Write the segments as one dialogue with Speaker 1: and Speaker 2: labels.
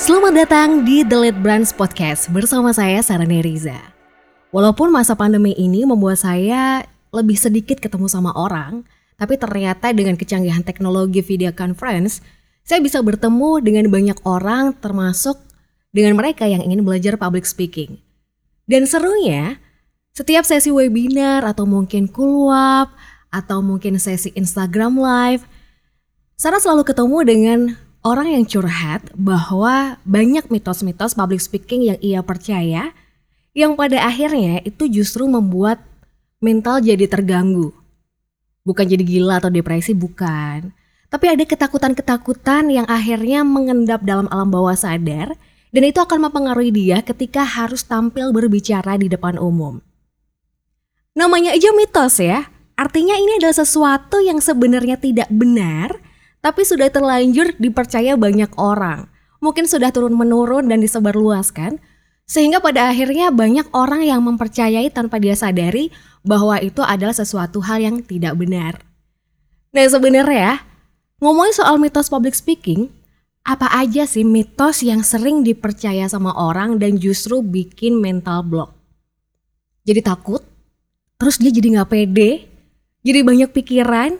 Speaker 1: Selamat datang di The Lead Brands Podcast bersama saya Sarah Riza. Walaupun masa pandemi ini membuat saya lebih sedikit ketemu sama orang, tapi ternyata dengan kecanggihan teknologi video conference, saya bisa bertemu dengan banyak orang termasuk dengan mereka yang ingin belajar public speaking. Dan serunya, setiap sesi webinar atau mungkin kulwap atau mungkin sesi Instagram live, Sarah selalu ketemu dengan orang yang curhat bahwa banyak mitos-mitos public speaking yang ia percaya yang pada akhirnya itu justru membuat mental jadi terganggu. Bukan jadi gila atau depresi, bukan. Tapi ada ketakutan-ketakutan yang akhirnya mengendap dalam alam bawah sadar dan itu akan mempengaruhi dia ketika harus tampil berbicara di depan umum. Namanya aja mitos ya, artinya ini adalah sesuatu yang sebenarnya tidak benar, tapi sudah terlanjur dipercaya banyak orang. Mungkin sudah turun-menurun dan disebarluaskan, sehingga pada akhirnya banyak orang yang mempercayai tanpa dia sadari bahwa itu adalah sesuatu hal yang tidak benar. Nah sebenarnya, ngomongin soal mitos public speaking, apa aja sih mitos yang sering dipercaya sama orang dan justru bikin mental block? Jadi takut, terus dia jadi nggak pede, jadi banyak pikiran,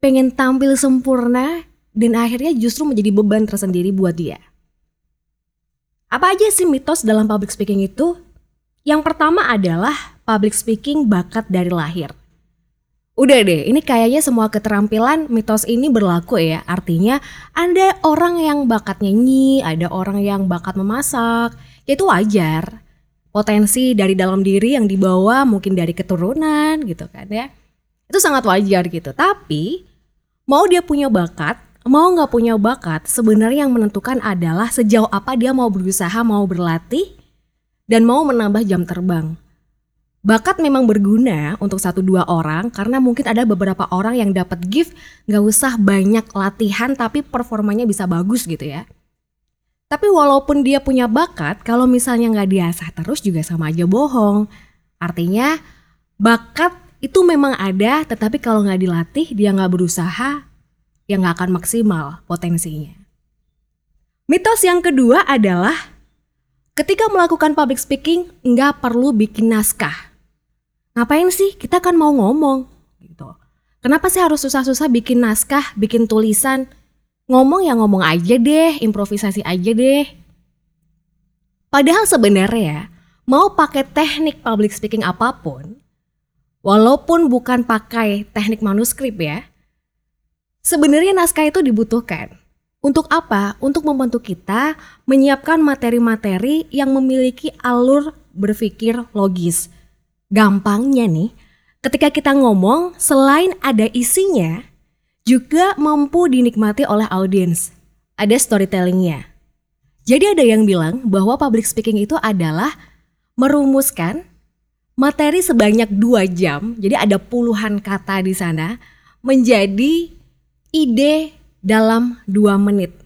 Speaker 1: pengen tampil sempurna dan akhirnya justru menjadi beban tersendiri buat dia. Apa aja sih mitos dalam public speaking itu? Yang pertama adalah public speaking bakat dari lahir. Udah deh, ini kayaknya semua keterampilan mitos ini berlaku ya. Artinya ada orang yang bakat nyanyi, ada orang yang bakat memasak, ya itu wajar. Potensi dari dalam diri yang dibawa mungkin dari keturunan gitu kan ya itu sangat wajar gitu. Tapi mau dia punya bakat, mau nggak punya bakat, sebenarnya yang menentukan adalah sejauh apa dia mau berusaha, mau berlatih, dan mau menambah jam terbang. Bakat memang berguna untuk satu dua orang karena mungkin ada beberapa orang yang dapat gift nggak usah banyak latihan tapi performanya bisa bagus gitu ya. Tapi walaupun dia punya bakat, kalau misalnya nggak diasah terus juga sama aja bohong. Artinya bakat itu memang ada, tetapi kalau nggak dilatih, dia nggak berusaha, ya nggak akan maksimal potensinya. Mitos yang kedua adalah ketika melakukan public speaking nggak perlu bikin naskah. Ngapain sih? Kita kan mau ngomong. Gitu. Kenapa sih harus susah-susah bikin naskah, bikin tulisan? Ngomong ya ngomong aja deh, improvisasi aja deh. Padahal sebenarnya mau pakai teknik public speaking apa pun, Walaupun bukan pakai teknik manuskrip ya, sebenarnya naskah itu dibutuhkan. Untuk apa? Untuk membantu kita menyiapkan materi-materi yang memiliki alur berpikir logis. Gampangnya nih, ketika kita ngomong, selain ada isinya, juga mampu dinikmati oleh audiens. Ada storytellingnya. Jadi ada yang bilang bahwa public speaking itu adalah merumuskan materi sebanyak dua jam, jadi ada puluhan kata di sana, menjadi ide dalam dua menit.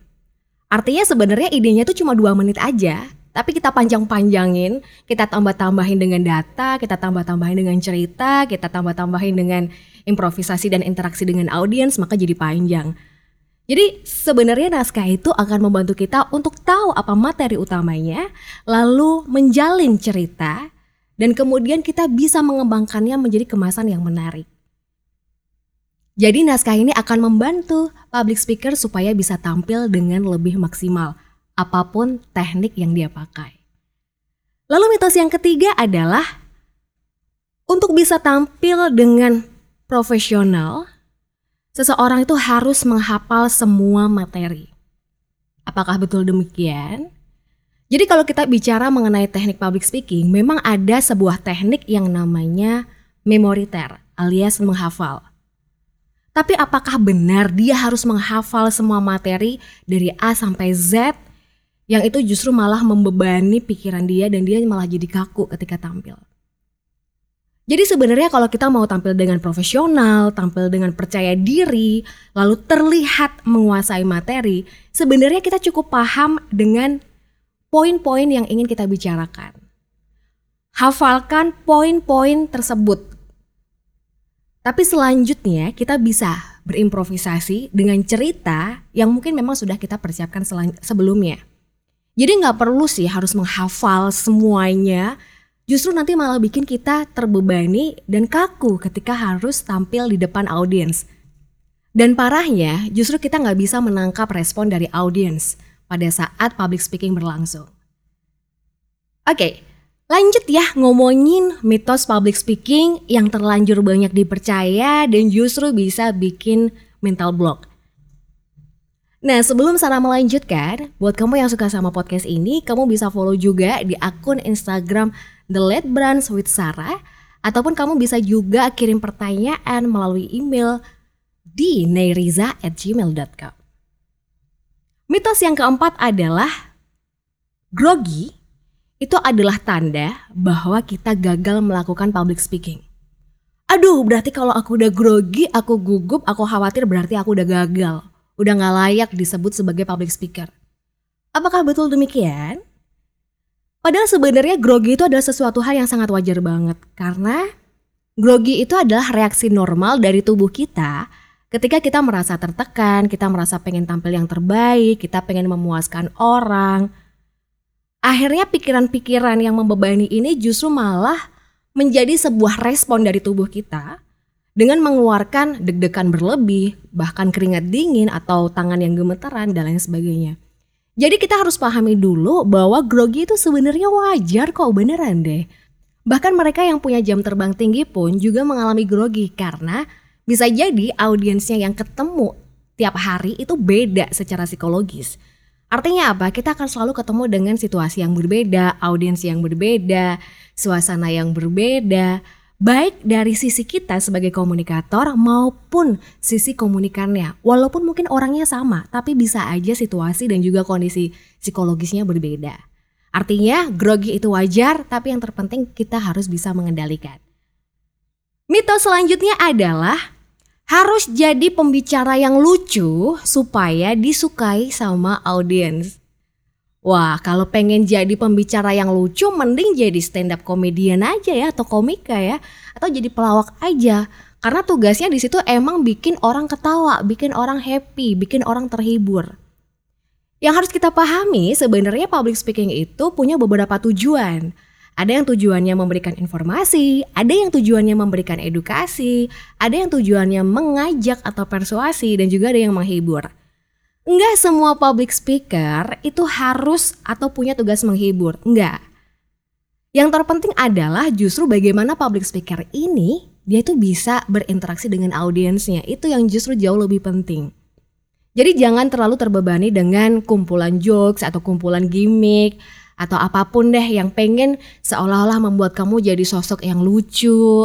Speaker 1: Artinya sebenarnya idenya itu cuma dua menit aja, tapi kita panjang-panjangin, kita tambah-tambahin dengan data, kita tambah-tambahin dengan cerita, kita tambah-tambahin dengan improvisasi dan interaksi dengan audiens, maka jadi panjang. Jadi sebenarnya naskah itu akan membantu kita untuk tahu apa materi utamanya, lalu menjalin cerita, dan kemudian kita bisa mengembangkannya menjadi kemasan yang menarik. Jadi naskah ini akan membantu public speaker supaya bisa tampil dengan lebih maksimal apa pun teknik yang dia pakai. Lalu mitos yang ketiga adalah untuk bisa tampil dengan profesional, seseorang itu harus menghafal semua materi. Apakah betul demikian? Jadi kalau kita bicara mengenai teknik public speaking, memang ada sebuah teknik yang namanya memoriter alias menghafal. Tapi apakah benar dia harus menghafal semua materi dari A sampai Z yang itu justru malah membebani pikiran dia dan dia malah jadi kaku ketika tampil. Jadi sebenarnya kalau kita mau tampil dengan profesional, tampil dengan percaya diri, lalu terlihat menguasai materi, sebenarnya kita cukup paham dengan poin-poin yang ingin kita bicarakan. Hafalkan poin-poin tersebut. Tapi selanjutnya kita bisa berimprovisasi dengan cerita yang mungkin memang sudah kita persiapkan sebelumnya. Jadi nggak perlu sih harus menghafal semuanya, justru nanti malah bikin kita terbebani dan kaku ketika harus tampil di depan audiens. Dan parahnya, justru kita nggak bisa menangkap respon dari audiens pada saat public speaking berlangsung. Oke, Lanjut ya ngomongin mitos public speaking yang terlanjur banyak dipercaya dan justru bisa bikin mental block. Nah sebelum Sarah melanjutkan, buat kamu yang suka sama podcast ini, kamu bisa follow juga di akun Instagram The Late Brands with Sarah, ataupun kamu bisa juga kirim pertanyaan melalui email di neiriza@gmail.com. Mitos yang keempat adalah grogi itu adalah tanda bahwa kita gagal melakukan public speaking. Aduh, berarti kalau aku udah grogi, aku gugup, aku khawatir berarti aku udah gagal. Udah gak layak disebut sebagai public speaker. Apakah betul demikian? Padahal sebenarnya grogi itu adalah sesuatu hal yang sangat wajar banget. Karena grogi itu adalah reaksi normal dari tubuh kita ketika kita merasa tertekan, kita merasa pengen tampil yang terbaik, kita pengen memuaskan orang, akhirnya pikiran-pikiran yang membebani ini justru malah menjadi sebuah respon dari tubuh kita dengan mengeluarkan deg-degan berlebih, bahkan keringat dingin atau tangan yang gemeteran dan lain sebagainya. Jadi kita harus pahami dulu bahwa grogi itu sebenarnya wajar kok beneran deh. Bahkan mereka yang punya jam terbang tinggi pun juga mengalami grogi karena bisa jadi audiensnya yang ketemu tiap hari itu beda secara psikologis. Artinya apa? Kita akan selalu ketemu dengan situasi yang berbeda, audiens yang berbeda, suasana yang berbeda, baik dari sisi kita sebagai komunikator maupun sisi komunikannya. Walaupun mungkin orangnya sama, tapi bisa aja situasi dan juga kondisi psikologisnya berbeda. Artinya grogi itu wajar, tapi yang terpenting kita harus bisa mengendalikan. Mitos selanjutnya adalah harus jadi pembicara yang lucu supaya disukai sama audiens. Wah, kalau pengen jadi pembicara yang lucu, mending jadi stand up comedian aja ya, atau komika ya, atau jadi pelawak aja. Karena tugasnya di situ emang bikin orang ketawa, bikin orang happy, bikin orang terhibur. Yang harus kita pahami sebenarnya public speaking itu punya beberapa tujuan. Ada yang tujuannya memberikan informasi, ada yang tujuannya memberikan edukasi, ada yang tujuannya mengajak atau persuasi, dan juga ada yang menghibur. Enggak semua public speaker itu harus atau punya tugas menghibur, enggak. Yang terpenting adalah justru bagaimana public speaker ini dia itu bisa berinteraksi dengan audiensnya. Itu yang justru jauh lebih penting. Jadi jangan terlalu terbebani dengan kumpulan jokes atau kumpulan gimmick atau apa pun deh yang pengen seolah-olah membuat kamu jadi sosok yang lucu,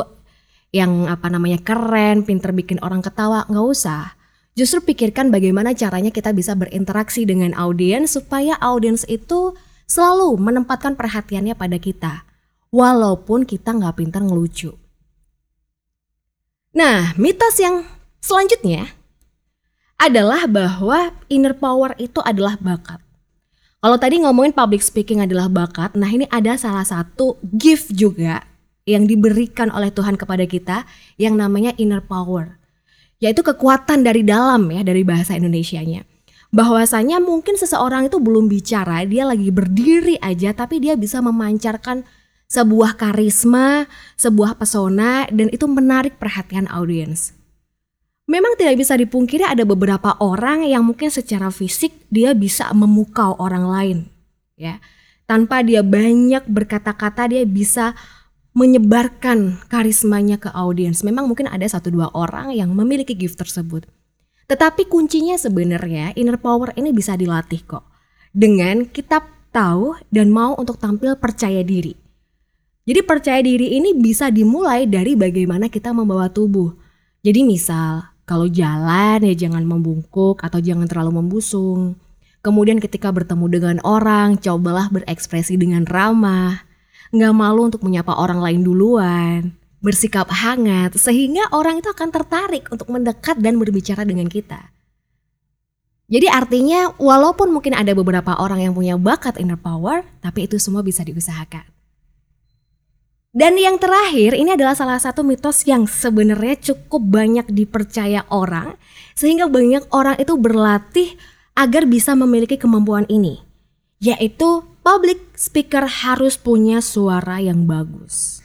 Speaker 1: yang apa namanya keren, pinter bikin orang ketawa, nggak usah. Justru pikirkan bagaimana caranya kita bisa berinteraksi dengan audiens supaya audiens itu selalu menempatkan perhatiannya pada kita, walaupun kita nggak pinter ngelucu. Nah, mitos yang selanjutnya adalah bahwa inner power itu adalah bakat. Kalau tadi ngomongin public speaking adalah bakat, nah ini ada salah satu gift juga yang diberikan oleh Tuhan kepada kita yang namanya inner power. Yaitu kekuatan dari dalam ya dari bahasa Indonesianya. Bahwasanya mungkin seseorang itu belum bicara, dia lagi berdiri aja tapi dia bisa memancarkan sebuah karisma, sebuah pesona dan itu menarik perhatian audiens. Memang tidak bisa dipungkiri ada beberapa orang yang mungkin secara fisik dia bisa memukau orang lain, ya. Tanpa dia banyak berkata-kata dia bisa menyebarkan karismanya ke audiens. Memang mungkin ada satu dua orang yang memiliki gift tersebut. Tetapi kuncinya sebenarnya inner power ini bisa dilatih kok. Dengan kita tahu dan mau untuk tampil percaya diri. Jadi percaya diri ini bisa dimulai dari bagaimana kita membawa tubuh. Jadi misal kalau jalan ya jangan membungkuk atau jangan terlalu membusung. Kemudian ketika bertemu dengan orang, cobalah berekspresi dengan ramah. Nggak malu untuk menyapa orang lain duluan. Bersikap hangat sehingga orang itu akan tertarik untuk mendekat dan berbicara dengan kita. Jadi artinya walaupun mungkin ada beberapa orang yang punya bakat inner power, tapi itu semua bisa diusahakan. Dan yang terakhir, ini adalah salah satu mitos yang sebenarnya cukup banyak dipercaya orang, sehingga banyak orang itu berlatih agar bisa memiliki kemampuan ini, yaitu public speaker harus punya suara yang bagus.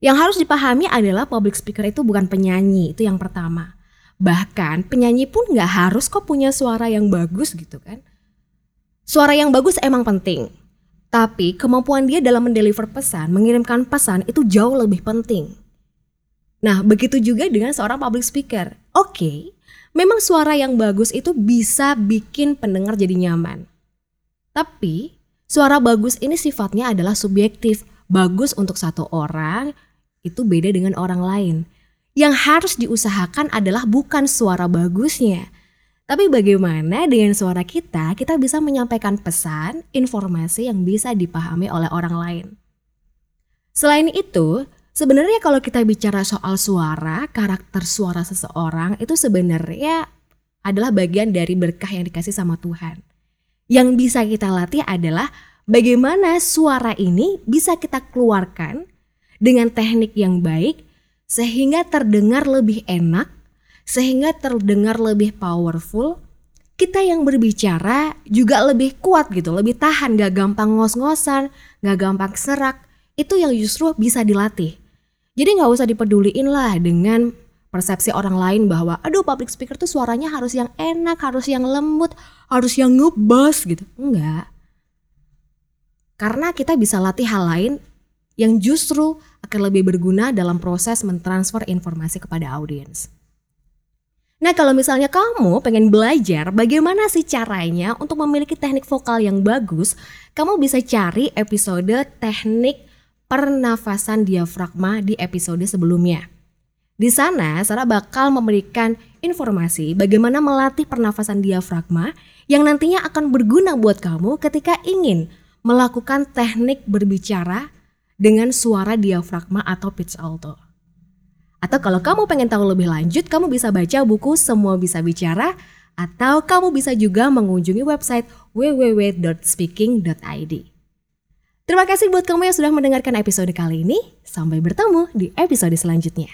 Speaker 1: Yang harus dipahami adalah public speaker itu bukan penyanyi, itu yang pertama. Bahkan penyanyi pun nggak harus kok punya suara yang bagus gitu kan. Suara yang bagus emang penting, tapi kemampuan dia dalam mendeliver pesan, mengirimkan pesan itu jauh lebih penting. Nah, begitu juga dengan seorang public speaker. Oke, okay, memang suara yang bagus itu bisa bikin pendengar jadi nyaman. Tapi, suara bagus ini sifatnya adalah subjektif. Bagus untuk satu orang, itu beda dengan orang lain. Yang harus diusahakan adalah bukan suara bagusnya, tapi bagaimana dengan suara kita, kita bisa menyampaikan pesan, informasi yang bisa dipahami oleh orang lain. Selain itu, sebenarnya kalau kita bicara soal suara, karakter suara seseorang itu sebenarnya adalah bagian dari berkah yang dikasih sama Tuhan. Yang bisa kita latih adalah bagaimana suara ini bisa kita keluarkan dengan teknik yang baik sehingga terdengar lebih enak sehingga terdengar lebih powerful. Kita yang berbicara juga lebih kuat gitu, lebih tahan, gak gampang ngos-ngosan, gak gampang serak. Itu yang justru bisa dilatih. Jadi gak usah dipeduliin lah dengan persepsi orang lain bahwa aduh public speaker tuh suaranya harus yang enak, harus yang lembut, harus yang ngebas gitu. Enggak. Karena kita bisa latih hal lain yang justru akan lebih berguna dalam proses mentransfer informasi kepada audiens. Nah kalau misalnya kamu pengen belajar bagaimana sih caranya untuk memiliki teknik vokal yang bagus, kamu bisa cari episode teknik pernafasan diafragma di episode sebelumnya. Di sana, Sarah bakal memberikan informasi bagaimana melatih pernafasan diafragma yang nantinya akan berguna buat kamu ketika ingin melakukan teknik berbicara dengan suara diafragma atau pitch alto. Atau kalau kamu pengen tahu lebih lanjut, kamu bisa baca buku Semua Bisa Bicara atau kamu bisa juga mengunjungi website www.speaking.id. Terima kasih buat kamu yang sudah mendengarkan episode kali ini. Sampai bertemu di episode selanjutnya.